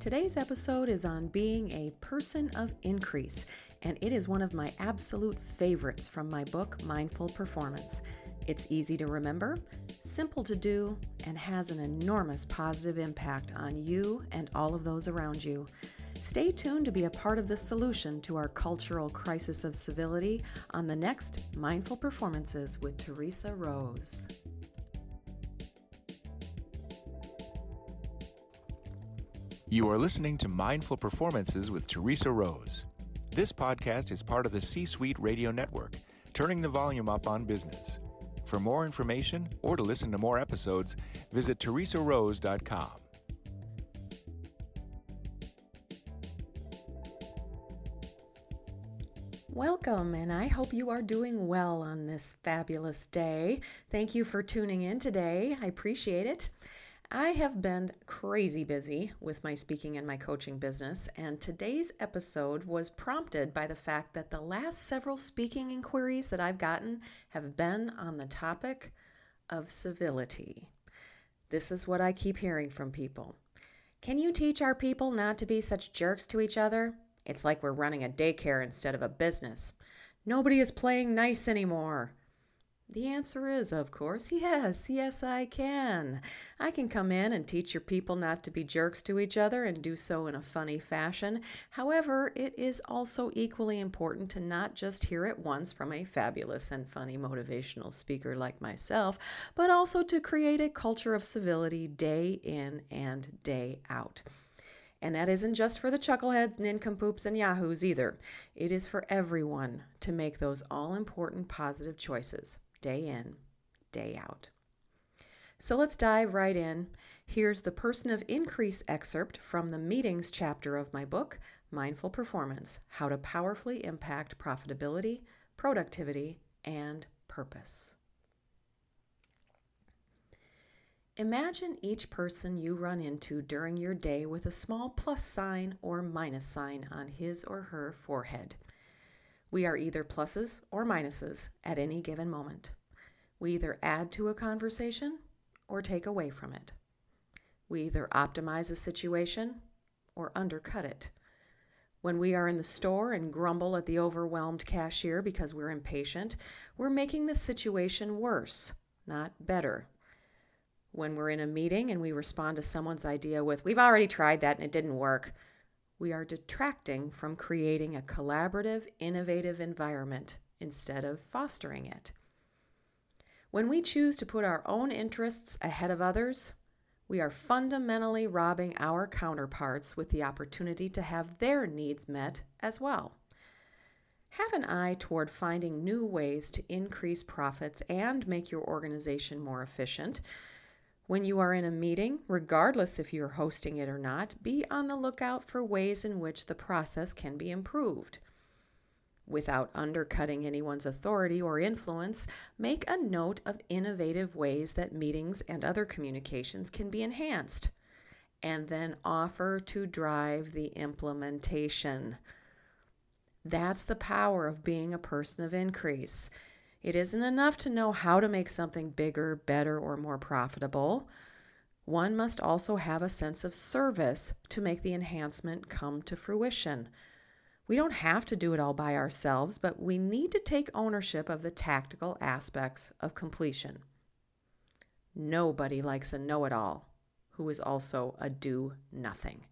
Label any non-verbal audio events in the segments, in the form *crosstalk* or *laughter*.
Today's episode is on being a person of increase, and it is one of my absolute favorites from my book, Mindful Performance. It's easy to remember, simple to do, and has an enormous positive impact on you and all of those around you. Stay tuned to be a part of the solution to our cultural crisis of civility on the next Mindful Performances with Teresa Rose. You are listening to Mindful Performances with Teresa Rose. This podcast is part of the C Suite Radio Network, turning the volume up on business. For more information or to listen to more episodes, visit teresarose.com. Welcome, and I hope you are doing well on this fabulous day. Thank you for tuning in today. I appreciate it. I have been crazy busy with my speaking and my coaching business, and today's episode was prompted by the fact that the last several speaking inquiries that I've gotten have been on the topic of civility. This is what I keep hearing from people. Can you teach our people not to be such jerks to each other? It's like we're running a daycare instead of a business. Nobody is playing nice anymore. The answer is, of course, yes, yes, I can. I can come in and teach your people not to be jerks to each other and do so in a funny fashion. However, it is also equally important to not just hear it once from a fabulous and funny motivational speaker like myself, but also to create a culture of civility day in and day out. And that isn't just for the chuckleheads, nincompoops, and yahoos either. It is for everyone to make those all important positive choices day in, day out. So let's dive right in. Here's the Person of Increase excerpt from the Meetings chapter of my book, Mindful Performance How to Powerfully Impact Profitability, Productivity, and Purpose. Imagine each person you run into during your day with a small plus sign or minus sign on his or her forehead. We are either pluses or minuses at any given moment. We either add to a conversation or take away from it. We either optimize a situation or undercut it. When we are in the store and grumble at the overwhelmed cashier because we're impatient, we're making the situation worse, not better. When we're in a meeting and we respond to someone's idea with, We've already tried that and it didn't work, we are detracting from creating a collaborative, innovative environment instead of fostering it. When we choose to put our own interests ahead of others, we are fundamentally robbing our counterparts with the opportunity to have their needs met as well. Have an eye toward finding new ways to increase profits and make your organization more efficient when you are in a meeting, regardless if you're hosting it or not, be on the lookout for ways in which the process can be improved. Without undercutting anyone's authority or influence, make a note of innovative ways that meetings and other communications can be enhanced. And then offer to drive the implementation. That's the power of being a person of increase. It isn't enough to know how to make something bigger, better, or more profitable. One must also have a sense of service to make the enhancement come to fruition. We don't have to do it all by ourselves, but we need to take ownership of the tactical aspects of completion. Nobody likes a know it all who is also a do nothing.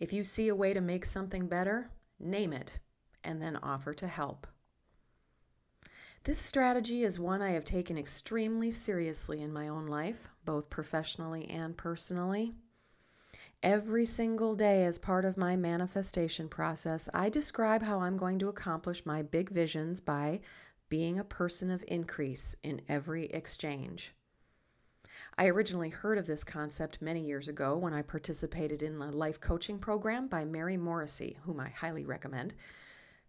If you see a way to make something better, name it and then offer to help. This strategy is one I have taken extremely seriously in my own life, both professionally and personally. Every single day, as part of my manifestation process, I describe how I'm going to accomplish my big visions by being a person of increase in every exchange. I originally heard of this concept many years ago when I participated in a life coaching program by Mary Morrissey, whom I highly recommend.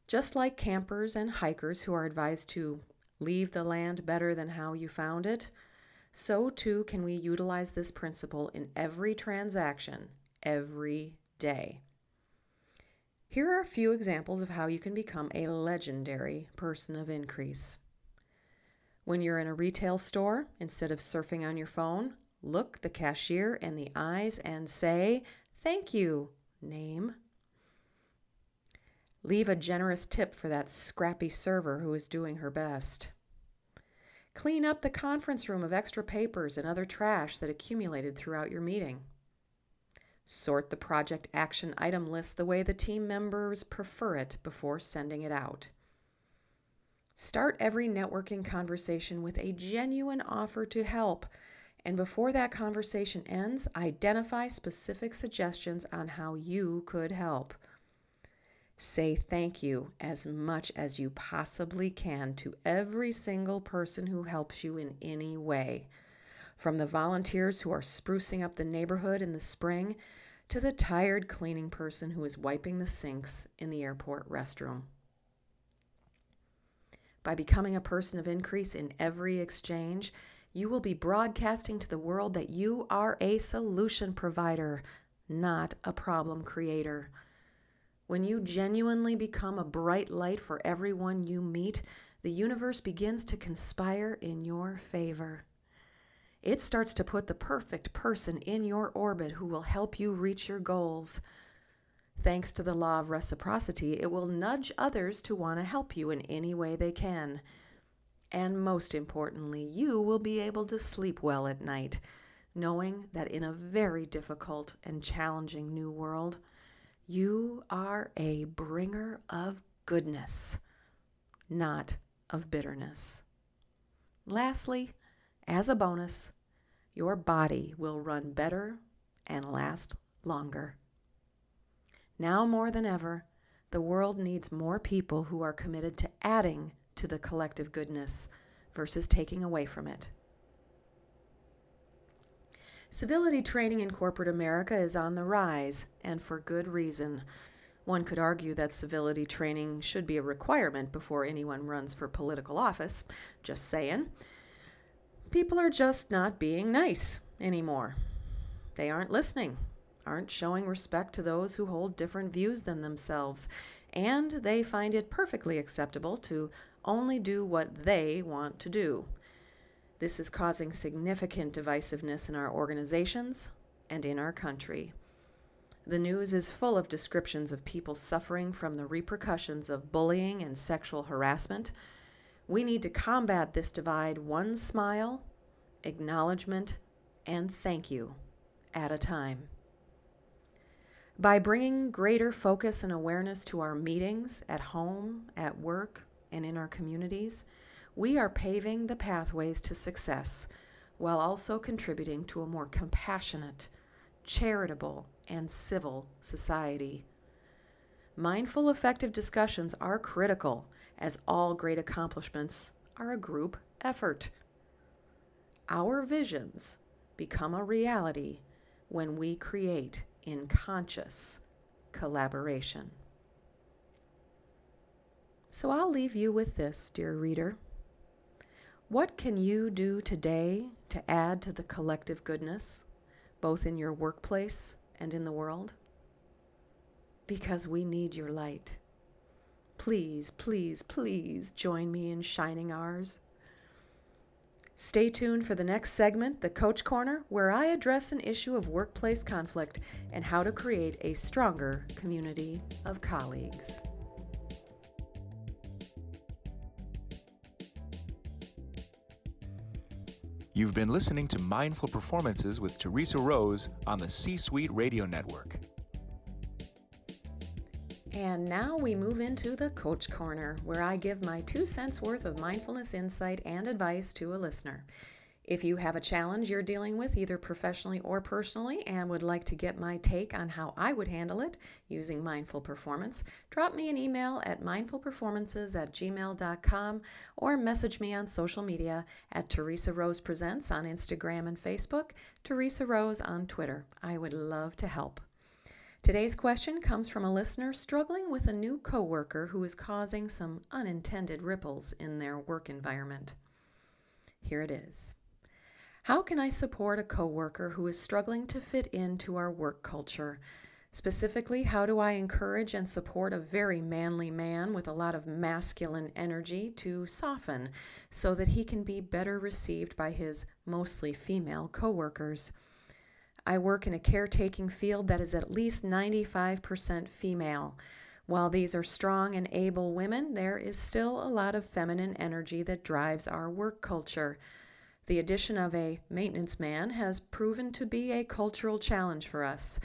Just like campers and hikers who are advised to leave the land better than how you found it, so too can we utilize this principle in every transaction, every day. Here are a few examples of how you can become a legendary person of increase. When you're in a retail store, instead of surfing on your phone, Look the cashier in the eyes and say, Thank you, name. Leave a generous tip for that scrappy server who is doing her best. Clean up the conference room of extra papers and other trash that accumulated throughout your meeting. Sort the project action item list the way the team members prefer it before sending it out. Start every networking conversation with a genuine offer to help, and before that conversation ends, identify specific suggestions on how you could help. Say thank you as much as you possibly can to every single person who helps you in any way. From the volunteers who are sprucing up the neighborhood in the spring to the tired cleaning person who is wiping the sinks in the airport restroom. By becoming a person of increase in every exchange, you will be broadcasting to the world that you are a solution provider, not a problem creator. When you genuinely become a bright light for everyone you meet, the universe begins to conspire in your favor. It starts to put the perfect person in your orbit who will help you reach your goals. Thanks to the law of reciprocity, it will nudge others to want to help you in any way they can. And most importantly, you will be able to sleep well at night, knowing that in a very difficult and challenging new world, you are a bringer of goodness, not of bitterness. Lastly, as a bonus, your body will run better and last longer. Now more than ever, the world needs more people who are committed to adding to the collective goodness versus taking away from it. Civility training in corporate America is on the rise, and for good reason. One could argue that civility training should be a requirement before anyone runs for political office. Just saying. People are just not being nice anymore. They aren't listening, aren't showing respect to those who hold different views than themselves, and they find it perfectly acceptable to only do what they want to do. This is causing significant divisiveness in our organizations and in our country. The news is full of descriptions of people suffering from the repercussions of bullying and sexual harassment. We need to combat this divide one smile, acknowledgement, and thank you at a time. By bringing greater focus and awareness to our meetings at home, at work, and in our communities, we are paving the pathways to success while also contributing to a more compassionate, charitable, and civil society. Mindful, effective discussions are critical, as all great accomplishments are a group effort. Our visions become a reality when we create in conscious collaboration. So I'll leave you with this, dear reader. What can you do today to add to the collective goodness, both in your workplace and in the world? Because we need your light. Please, please, please join me in shining ours. Stay tuned for the next segment, the Coach Corner, where I address an issue of workplace conflict and how to create a stronger community of colleagues. You've been listening to Mindful Performances with Teresa Rose on the C Suite Radio Network. And now we move into the Coach Corner, where I give my two cents worth of mindfulness insight and advice to a listener. If you have a challenge you're dealing with, either professionally or personally, and would like to get my take on how I would handle it using mindful performance, drop me an email at mindfulperformances at gmail.com or message me on social media at Teresa Rose Presents on Instagram and Facebook, Teresa Rose on Twitter. I would love to help. Today's question comes from a listener struggling with a new coworker who is causing some unintended ripples in their work environment. Here it is. How can I support a coworker who is struggling to fit into our work culture? Specifically, how do I encourage and support a very manly man with a lot of masculine energy to soften so that he can be better received by his mostly female coworkers? I work in a caretaking field that is at least 95% female. While these are strong and able women, there is still a lot of feminine energy that drives our work culture. The addition of a maintenance man has proven to be a cultural challenge for us.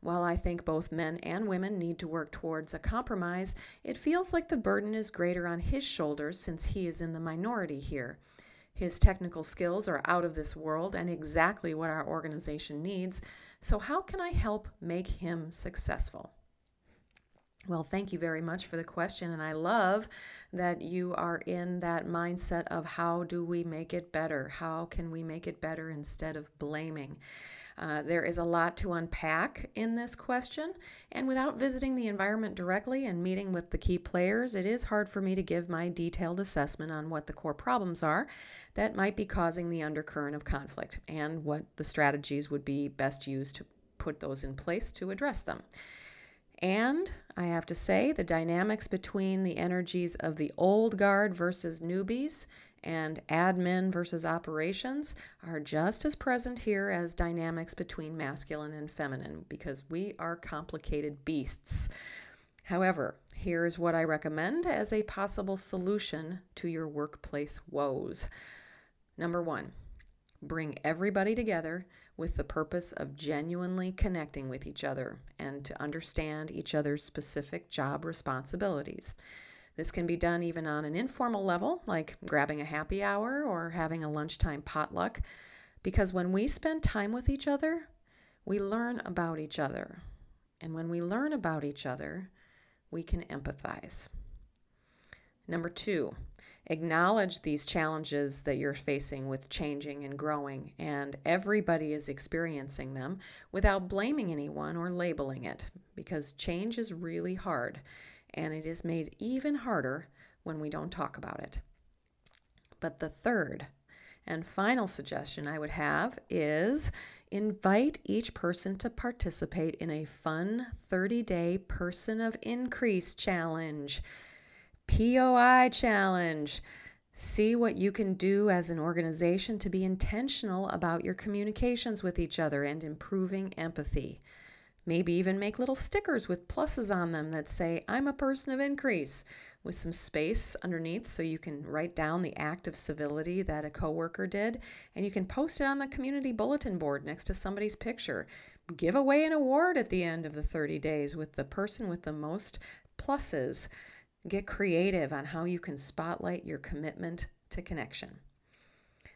While I think both men and women need to work towards a compromise, it feels like the burden is greater on his shoulders since he is in the minority here. His technical skills are out of this world and exactly what our organization needs, so how can I help make him successful? Well, thank you very much for the question. And I love that you are in that mindset of how do we make it better? How can we make it better instead of blaming? Uh, there is a lot to unpack in this question, and without visiting the environment directly and meeting with the key players, it is hard for me to give my detailed assessment on what the core problems are that might be causing the undercurrent of conflict and what the strategies would be best used to put those in place to address them. And I have to say, the dynamics between the energies of the old guard versus newbies and admin versus operations are just as present here as dynamics between masculine and feminine because we are complicated beasts. However, here's what I recommend as a possible solution to your workplace woes. Number one, bring everybody together with the purpose of genuinely connecting with each other and to understand each other's specific job responsibilities. This can be done even on an informal level, like grabbing a happy hour or having a lunchtime potluck, because when we spend time with each other, we learn about each other. And when we learn about each other, we can empathize. Number two, acknowledge these challenges that you're facing with changing and growing, and everybody is experiencing them without blaming anyone or labeling it, because change is really hard and it is made even harder when we don't talk about it. But the third and final suggestion I would have is invite each person to participate in a fun 30 day Person of Increase challenge, POI challenge. See what you can do as an organization to be intentional about your communications with each other and improving empathy. Maybe even make little stickers with pluses on them that say, I'm a person of increase, with some space underneath so you can write down the act of civility that a coworker did, and you can post it on the community bulletin board next to somebody's picture. Give away an award at the end of the 30 days with the person with the most pluses. Get creative on how you can spotlight your commitment to connection.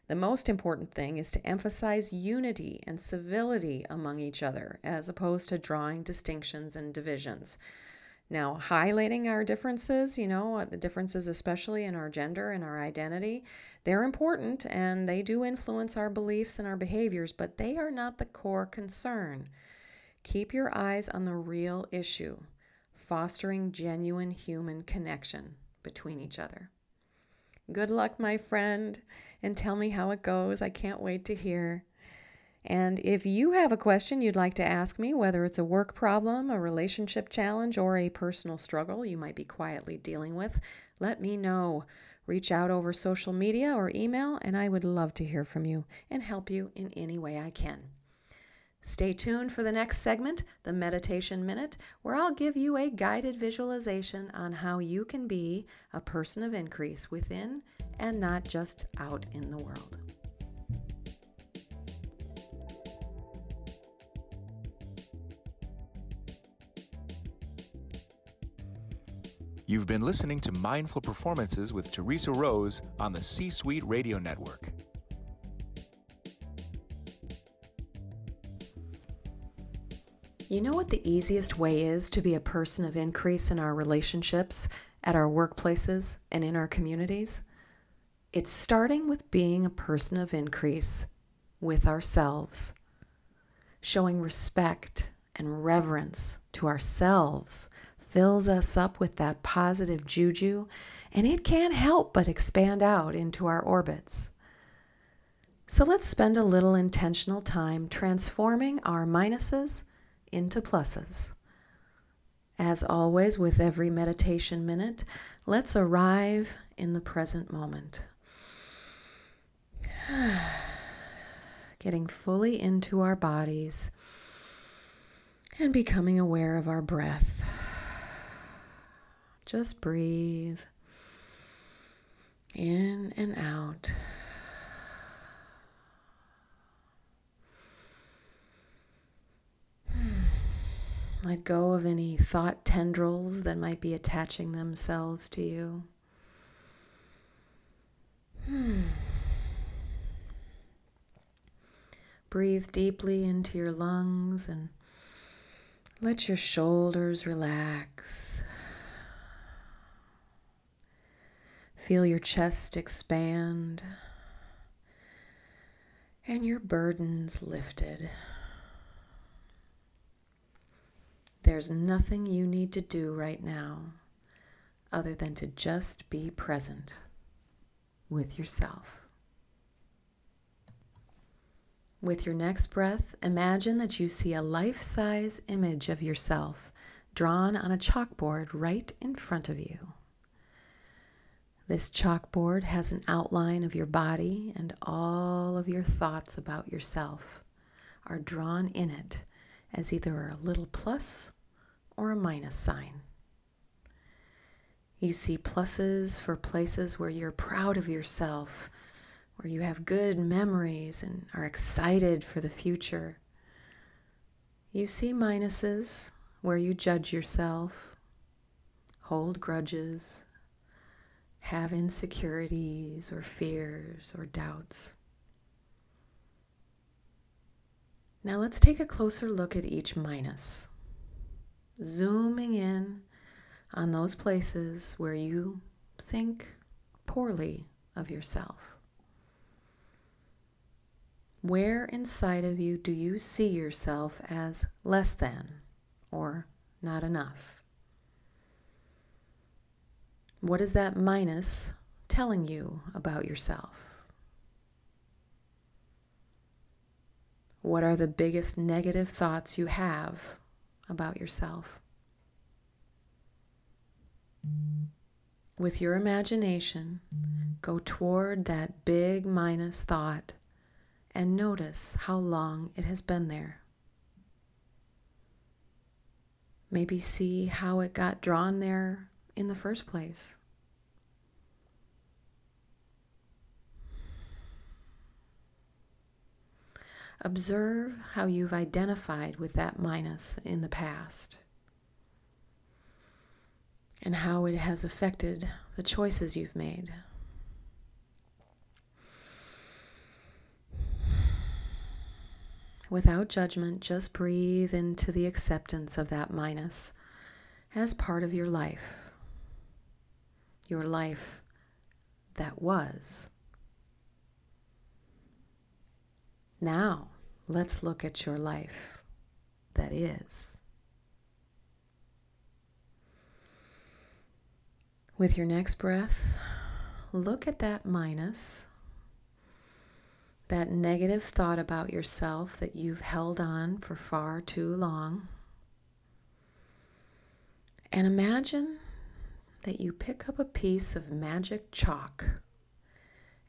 The most important thing is to emphasize unity and civility among each other as opposed to drawing distinctions and divisions. Now, highlighting our differences, you know, uh, the differences, especially in our gender and our identity, they're important and they do influence our beliefs and our behaviors, but they are not the core concern. Keep your eyes on the real issue, fostering genuine human connection between each other. Good luck, my friend, and tell me how it goes. I can't wait to hear. And if you have a question you'd like to ask me, whether it's a work problem, a relationship challenge, or a personal struggle you might be quietly dealing with, let me know. Reach out over social media or email, and I would love to hear from you and help you in any way I can. Stay tuned for the next segment, the Meditation Minute, where I'll give you a guided visualization on how you can be a person of increase within and not just out in the world. You've been listening to Mindful Performances with Teresa Rose on the C Suite Radio Network. You know what the easiest way is to be a person of increase in our relationships, at our workplaces, and in our communities? It's starting with being a person of increase with ourselves, showing respect and reverence to ourselves fills us up with that positive juju, and it can't help but expand out into our orbits. So let's spend a little intentional time transforming our minuses into pluses. As always, with every meditation minute, let's arrive in the present moment. *sighs* Getting fully into our bodies and becoming aware of our breath. Just breathe in and out. Let go of any thought tendrils that might be attaching themselves to you. Hmm. Breathe deeply into your lungs and let your shoulders relax. Feel your chest expand and your burdens lifted. There's nothing you need to do right now other than to just be present with yourself. With your next breath, imagine that you see a life size image of yourself drawn on a chalkboard right in front of you. This chalkboard has an outline of your body, and all of your thoughts about yourself are drawn in it as either a little plus or a minus sign. You see pluses for places where you're proud of yourself, where you have good memories and are excited for the future. You see minuses where you judge yourself, hold grudges, have insecurities or fears or doubts. Now let's take a closer look at each minus zooming in on those places where you think poorly of yourself. Where inside of you do you see yourself as less than or not enough? What is that minus telling you about yourself? What are the biggest negative thoughts you have about yourself. With your imagination, go toward that big minus thought and notice how long it has been there. Maybe see how it got drawn there in the first place. Observe how you've identified with that minus in the past and how it has affected the choices you've made. Without judgment, just breathe into the acceptance of that minus as part of your life. Your life that was. Now, let's look at your life that is. With your next breath, look at that minus, that negative thought about yourself that you've held on for far too long. And imagine that you pick up a piece of magic chalk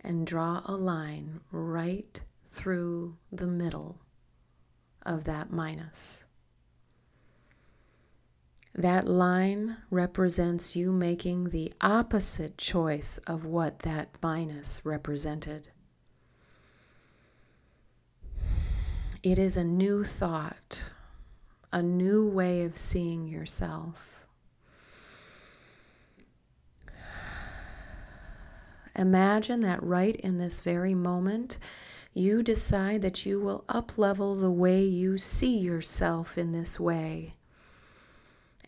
and draw a line right through the middle of that minus. That line represents you making the opposite choice of what that minus represented. It is a new thought, a new way of seeing yourself. Imagine that right in this very moment, you decide that you will uplevel the way you see yourself in this way.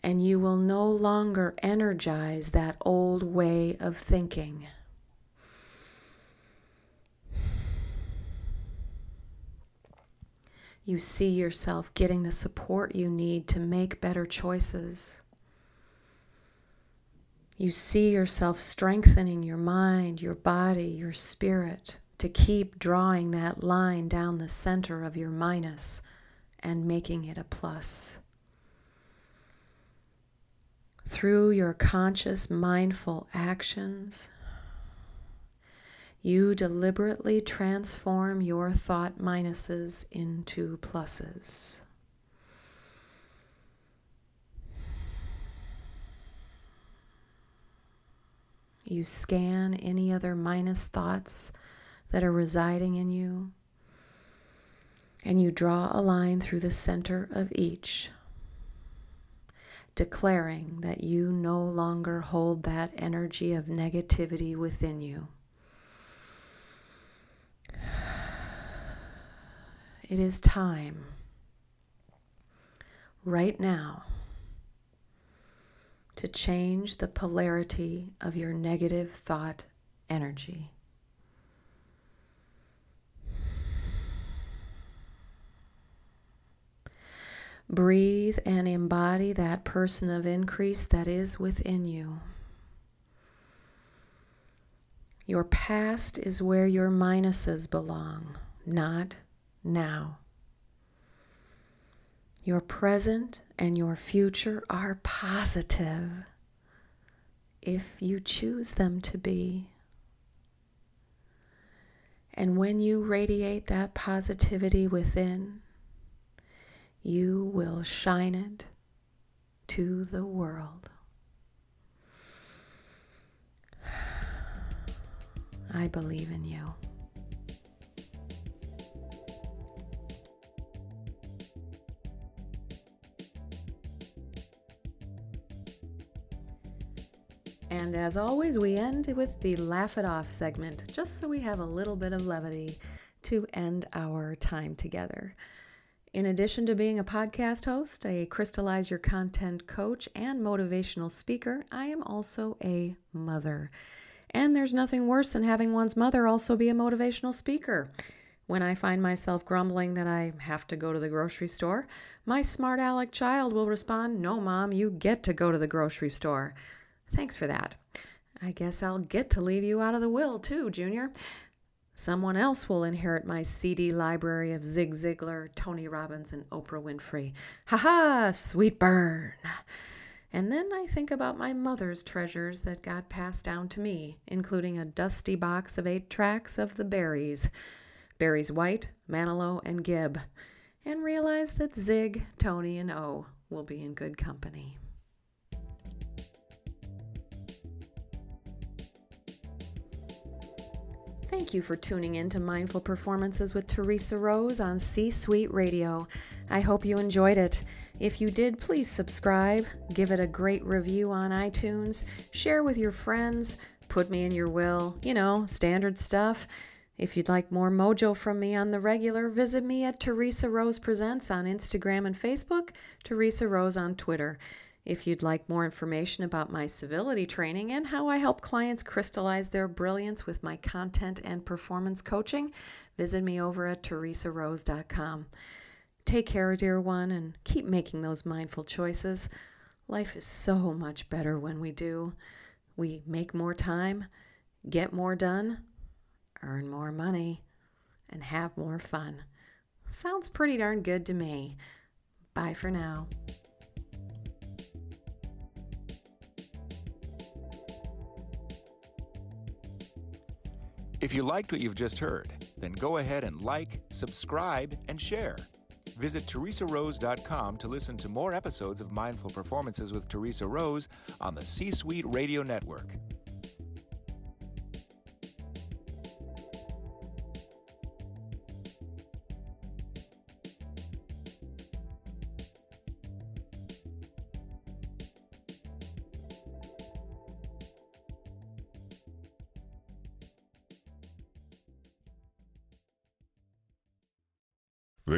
And you will no longer energize that old way of thinking. You see yourself getting the support you need to make better choices. You see yourself strengthening your mind, your body, your spirit to keep drawing that line down the center of your minus and making it a plus. Through your conscious, mindful actions, you deliberately transform your thought minuses into pluses. You scan any other minus thoughts that are residing in you, and you draw a line through the center of each, declaring that you no longer hold that energy of negativity within you. It is time, right now, to change the polarity of your negative thought energy. Breathe and embody that person of increase that is within you. Your past is where your minuses belong, not now. Your present and your future are positive if you choose them to be. And when you radiate that positivity within, you will shine it to the world. I believe in you. And as always, we end with the Laugh It Off segment, just so we have a little bit of levity to end our time together. In addition to being a podcast host, a Crystallize Your Content coach, and motivational speaker, I am also a mother. And there's nothing worse than having one's mother also be a motivational speaker. When I find myself grumbling that I have to go to the grocery store, my smart aleck child will respond, No, mom, you get to go to the grocery store. Thanks for that. I guess I'll get to leave you out of the will, too, Junior. Someone else will inherit my CD library of Zig Ziglar, Tony Robbins, and Oprah Winfrey. Ha ha, sweet burn. And then I think about my mother's treasures that got passed down to me, including a dusty box of eight tracks of the Barrys Barry's White, Manilow, and Gibb, and realize that Zig, Tony, and O will be in good company. Thank you for tuning in to Mindful Performances with Teresa Rose on C Suite Radio. I hope you enjoyed it. If you did, please subscribe, give it a great review on iTunes, share with your friends, put me in your will, you know, standard stuff. If you'd like more mojo from me on the regular, visit me at Teresa Rose Presents on Instagram and Facebook, Teresa Rose on Twitter. If you'd like more information about my civility training and how I help clients crystallize their brilliance with my content and performance coaching, visit me over at teresarose.com. Take care, dear one, and keep making those mindful choices. Life is so much better when we do. We make more time, get more done, earn more money, and have more fun. Sounds pretty darn good to me. Bye for now. If you liked what you've just heard, then go ahead and like, subscribe, and share. Visit teresarose.com to listen to more episodes of Mindful Performances with Teresa Rose on the C Suite Radio Network.